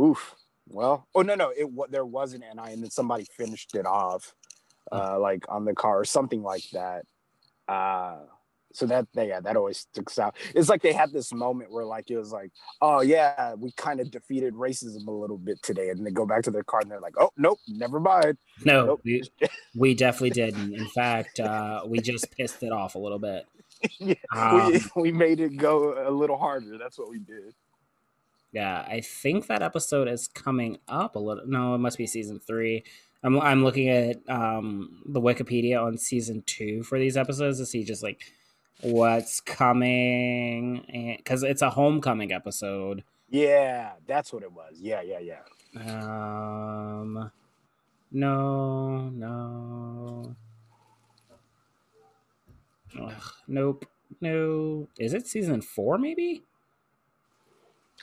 oof. Well oh no no it there was an ni and then somebody finished it off uh like on the car or something like that. Uh so that yeah that always sticks out. It's like they had this moment where like it was like oh yeah we kind of defeated racism a little bit today. And they go back to their car and they're like oh nope never mind. No, nope. we, we definitely didn't. In fact, uh, we just pissed it off a little bit. yeah, Um, we, we made it go a little harder that's what we did Yeah, I think that episode is coming up a little. No, it must be season three. I'm I'm looking at um the Wikipedia on season two for these episodes to see just like what's coming, because it's a homecoming episode. yeah that's what it was yeah yeah yeah Um, no, no, nope, no. Is it season four? Maybe.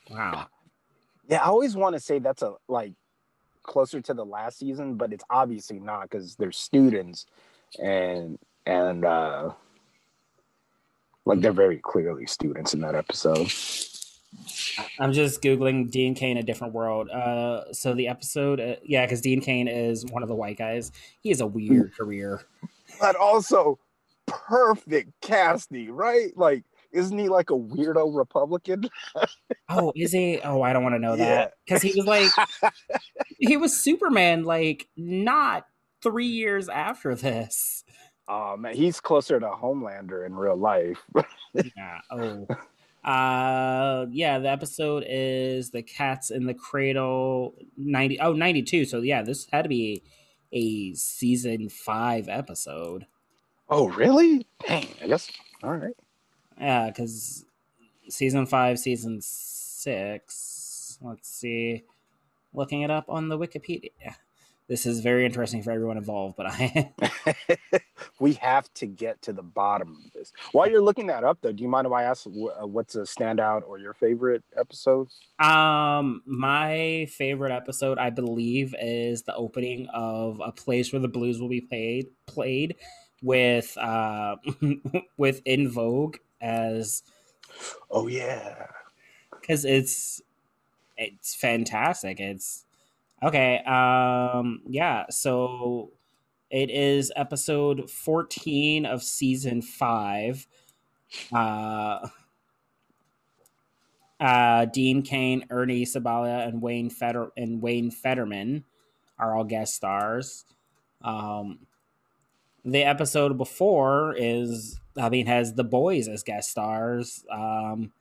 Wow. Yeah, I always want to say that's a like closer to the last season, but it's obviously not because they're students and and uh like they're very clearly students in that episode. I'm just googling Dean Cain, a different world. Uh, so the episode, uh, yeah, because Dean Cain is one of the white guys. He has a weird career. But also perfect casting, right? Like, isn't he like a weirdo Republican? Oh, is he? Oh, I don't want to know Yeah. that because he was like, he was Superman, like not three years after this. Oh man, he's closer to Homelander in real life. Yeah. Oh. Uh yeah, the episode is the cats in the cradle 90 oh 92 so yeah this had to be a season 5 episode oh, really? Dang, I guess. All right. Yeah, because season five, season six. Let's see. Looking it up on the Wikipedia. This is very interesting for everyone involved, but I we have to get to the bottom of this. While you're looking that up, though, do you mind if I ask uh, what's a standout or your favorite episode? um my favorite episode, I believe, is the opening of a place where the blues will be played played with uh with En Vogue as Oh yeah, because it's it's fantastic. It's okay. Um, yeah. So it is episode fourteen of season five. Uh, uh, Dean Cain, Ernie Sabella, and Wayne Feder and Wayne Fetterman are all guest stars. Um, the episode before is, I mean, has the boys as guest stars. Um,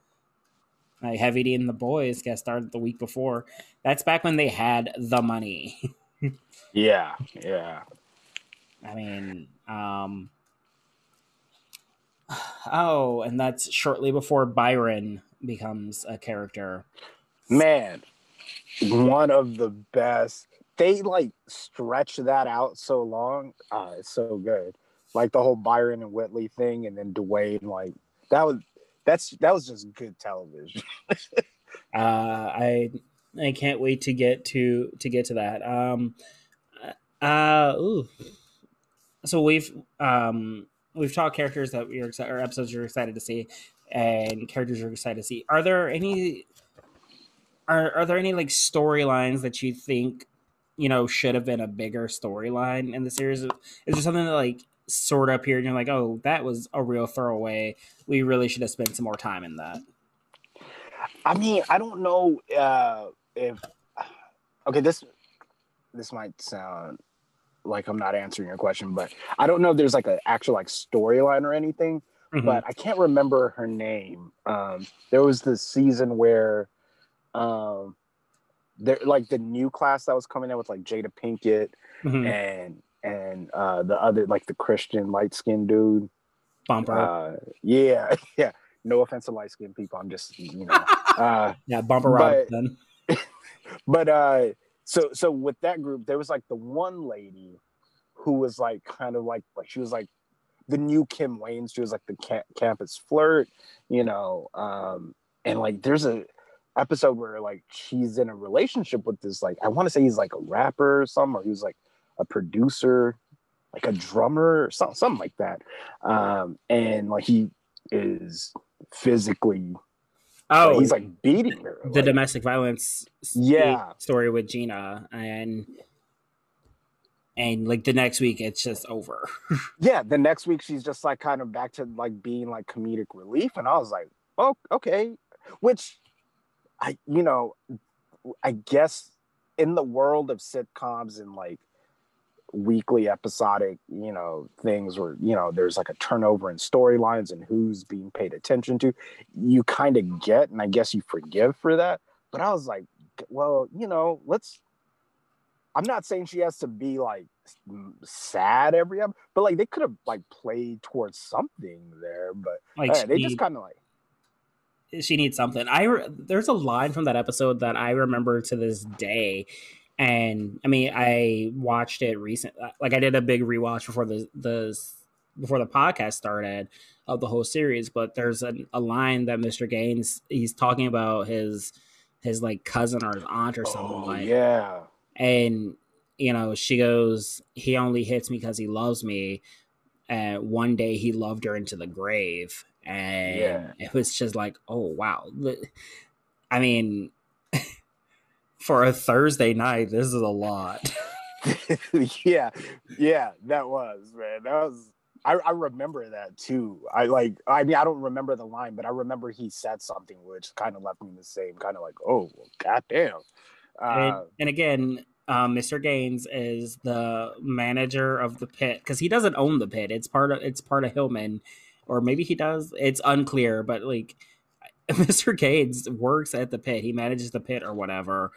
like Heavy D and the Boyz guest starred the week before. That's back when they had the money. yeah, yeah. I mean, um, oh, and that's shortly before Byron becomes a character. Man, one of the best. They like stretch that out so long. Ah, it's so good. Like the whole Byron and Whitley thing, and then Dwayne. Like that was that's that was just good television. Uh, I I can't wait to get to to get to that. Um, uh, ooh. So we've um we've talked characters that we are excited or episodes you're excited to see, and characters you're excited to see. Are there any? Are are there any like storylines that you think you know should have been a bigger storyline in the series? Is there something that like sort of appeared and you're like, oh, that was a real throwaway. We really should have spent some more time in that. I mean, I don't know uh, if okay, this this might sound like I'm not answering your question, but I don't know if there's like an actual like storyline or anything. Mhm. But I can't remember her name. Um, there was this season where um, there like the new class that was coming in with like Jada Pinkett Mhm. and and uh, the other like the Christian light skinned dude. Bumper. Uh, yeah, yeah. No offense to light skinned people. I'm just you know. uh, yeah, Bumper but- but uh so so with that group there was like the one lady who was like kind of like like she was like the new kim wayne she was like the ca- campus flirt you know um and like there's a episode where like she's in a relationship with this like i want to say he's like a rapper or something or he was like a producer like a drummer or something, something like that um and like he is physically Oh, he's like beating her the like- domestic violence Yeah. story with Gina and and like the next week it's just over. yeah the next week she's just like kind of back to like being like comedic relief and i was like oh okay which i you know i guess in the world of sitcoms and like weekly episodic you know things where you know there's like a turnover in storylines and who's being paid attention to you kind of get and i guess you forgive for that. But i was like well you know let's i'm not saying she has to be like sad every episode but like they could have like played towards something there but Like uh, they just kind of like she needs something. I re- there's a line from that episode that I remember to this day. And I mean, I watched it recent. Uh, like I did a big rewatch before the the before the podcast started of the whole series. But there's a, a line that Mr. Gaines he's talking about his his like cousin or his aunt or something oh, like yeah and you know she goes he only hits me because he loves me and one day he loved her into the grave and Yeah. it was just like oh wow i mean for a thursday night this is a lot yeah, yeah, that was man. That was. I, I remember that too. I like. I mean, I don't remember the line, but I remember he said something which kind of left me the same kind of like, oh, well, goddamn. and, Uh, and again um, mr gaines is the manager of the pit because he doesn't own the pit it's part of it's part of hillman or maybe he does it's unclear but like mr gaines works at the pit he manages the pit or whatever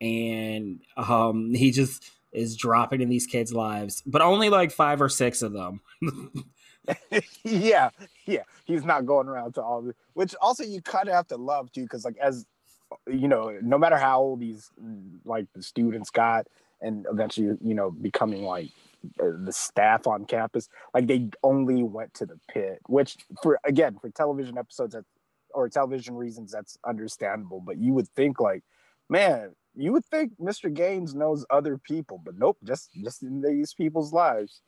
and um he just is dropping in these kids lives but only like five or six of them yeah, yeah. He's not going around to all the. Which also you kind of have to love too, because like as you know, no matter how old these like the students got, and eventually you know becoming like the staff on campus, like they only went to the pit. Which for again for television episodes that or television reasons that's understandable. But you would think like, man, you would think Mr. Gaines knows other people, but nope, just just in these people's lives.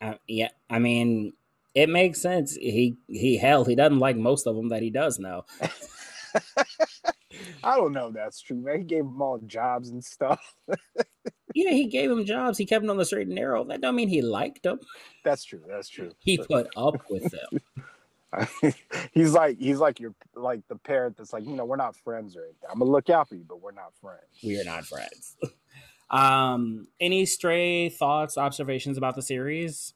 uh, yeah i mean it makes sense he he hell he doesn't like most of them that he does know I don't know if that's true, man. He gave them all jobs and stuff. yeah he gave him jobs he kept him on the straight and narrow that don't mean he liked them That's true. That's true. he put up with them he's like he's like your like the parent that's like you know we're not friends or anything. I'm gonna look out for you, but we're not friends. we are not friends um any stray thoughts observations about the series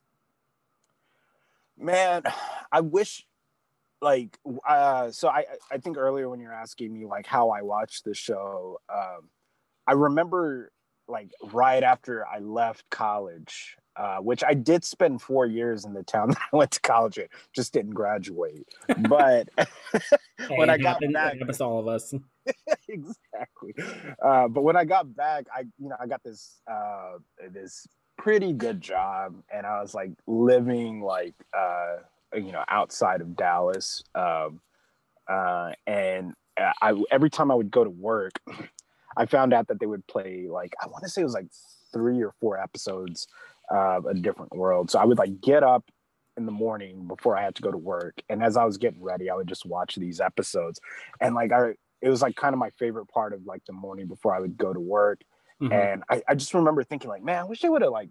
Man, I wish like uh so I I think earlier when you're asking me like how I watched the show, um I remember like right after I left college, uh, which I did spend four years in the town that I went to college in, just didn't graduate. But when I got back, happens all of us exactly. Uh, but when I got back, I you know I got this uh, this pretty good job, and I was like living like uh, you know outside of Dallas, um, uh, and uh, I every time I would go to work, I found out that they would play like I want to say it was like three or four episodes of a different world. So I would like get up in the morning before I had to go to work, and as I was getting ready, I would just watch these episodes, and like I it was like kind of my favorite part of like the morning before I would go to work. Mhm. And I, I just remember thinking like, man, I wish they would have like,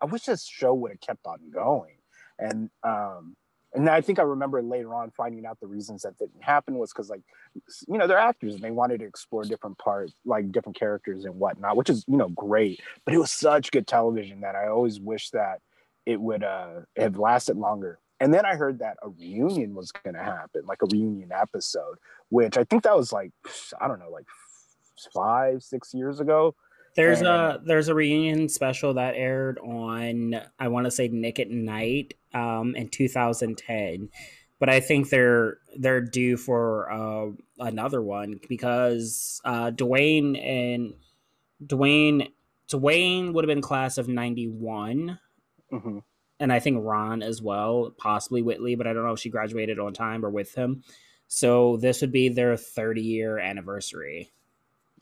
I wish this show would have kept on going. And um, and I think I remember later on finding out the reasons that didn't happen was because like, you know, they're actors and they wanted to explore different parts, like different characters and whatnot, which is you know great. But it was such good television that I always wish that it would uh have lasted longer. And then I heard that a reunion was going to happen, like a reunion episode, which I think that was like I don't know, like five, six years ago. There's And- a there's a reunion special that aired on I want to say Nick at Night um, in 2010, but I think they're they're due for uh, another one because uh, Dwayne and Dwayne Dwayne would have been class of 91 hmm and I think Ron as well, possibly Whitley, but I don't know if she graduated on time or with him. So this would be their 30 year anniversary.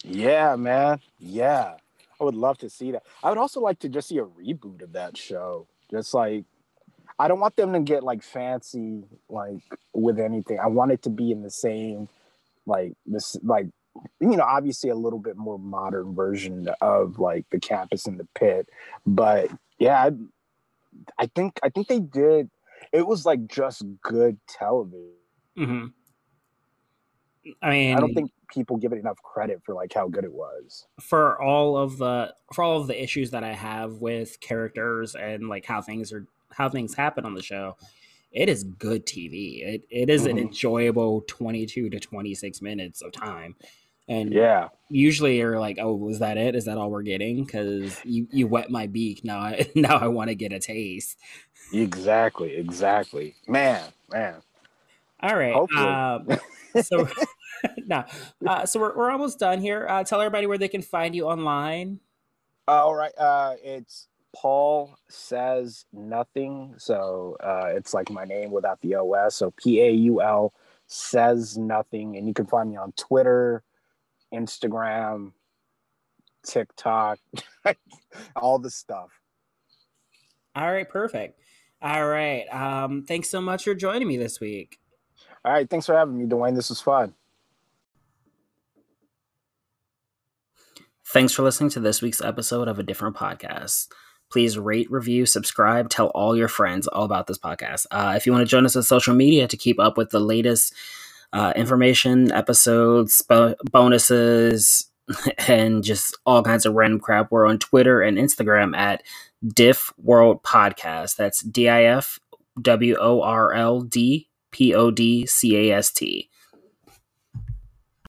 Yeah, man. Yeah. I would love to see that. I would also like to just see a reboot of that show. Just like I don't want them to get like fancy like with anything. I want it to be in the same like this like you know, obviously a little bit more modern version of like the campus and the pit. But yeah, I, I think I think they did it was like just good television. hmm I mean, I don't think people give it enough credit for like how good it was. for all of the for all of the issues that I have with characters and like how things are how things happen on the show, it is good TV. It it is an Mhm. enjoyable twenty two to twenty six minutes of time, and Yeah. usually you're like, oh, was that it? Is that all we're getting? Because you you wet my beak now. I, now I want to get a taste. Exactly, exactly. Man, man. All right. Um, so no, uh, so we're we're almost done here. Uh, tell everybody where they can find you online. All right. Uh it's Paul says nothing. So uh it's like my name without the OS. So P A U L says nothing. And you can find me on Twitter, Instagram, TikTok, all the stuff. All right, perfect. All right. Um, thanks so much for joining me this week. All right, thanks for having me, Dwayne. This was fun. Thanks for listening to this week's episode of a different podcast. Please rate, review, subscribe, tell all your friends all about this podcast. Uh, if you want to join us on social media to keep up with the latest uh, information, episodes, bo- bonuses, and just all kinds of random crap, we're on Twitter and Instagram at Diff World Podcast. That's D I F W O R L D P O D C A S T.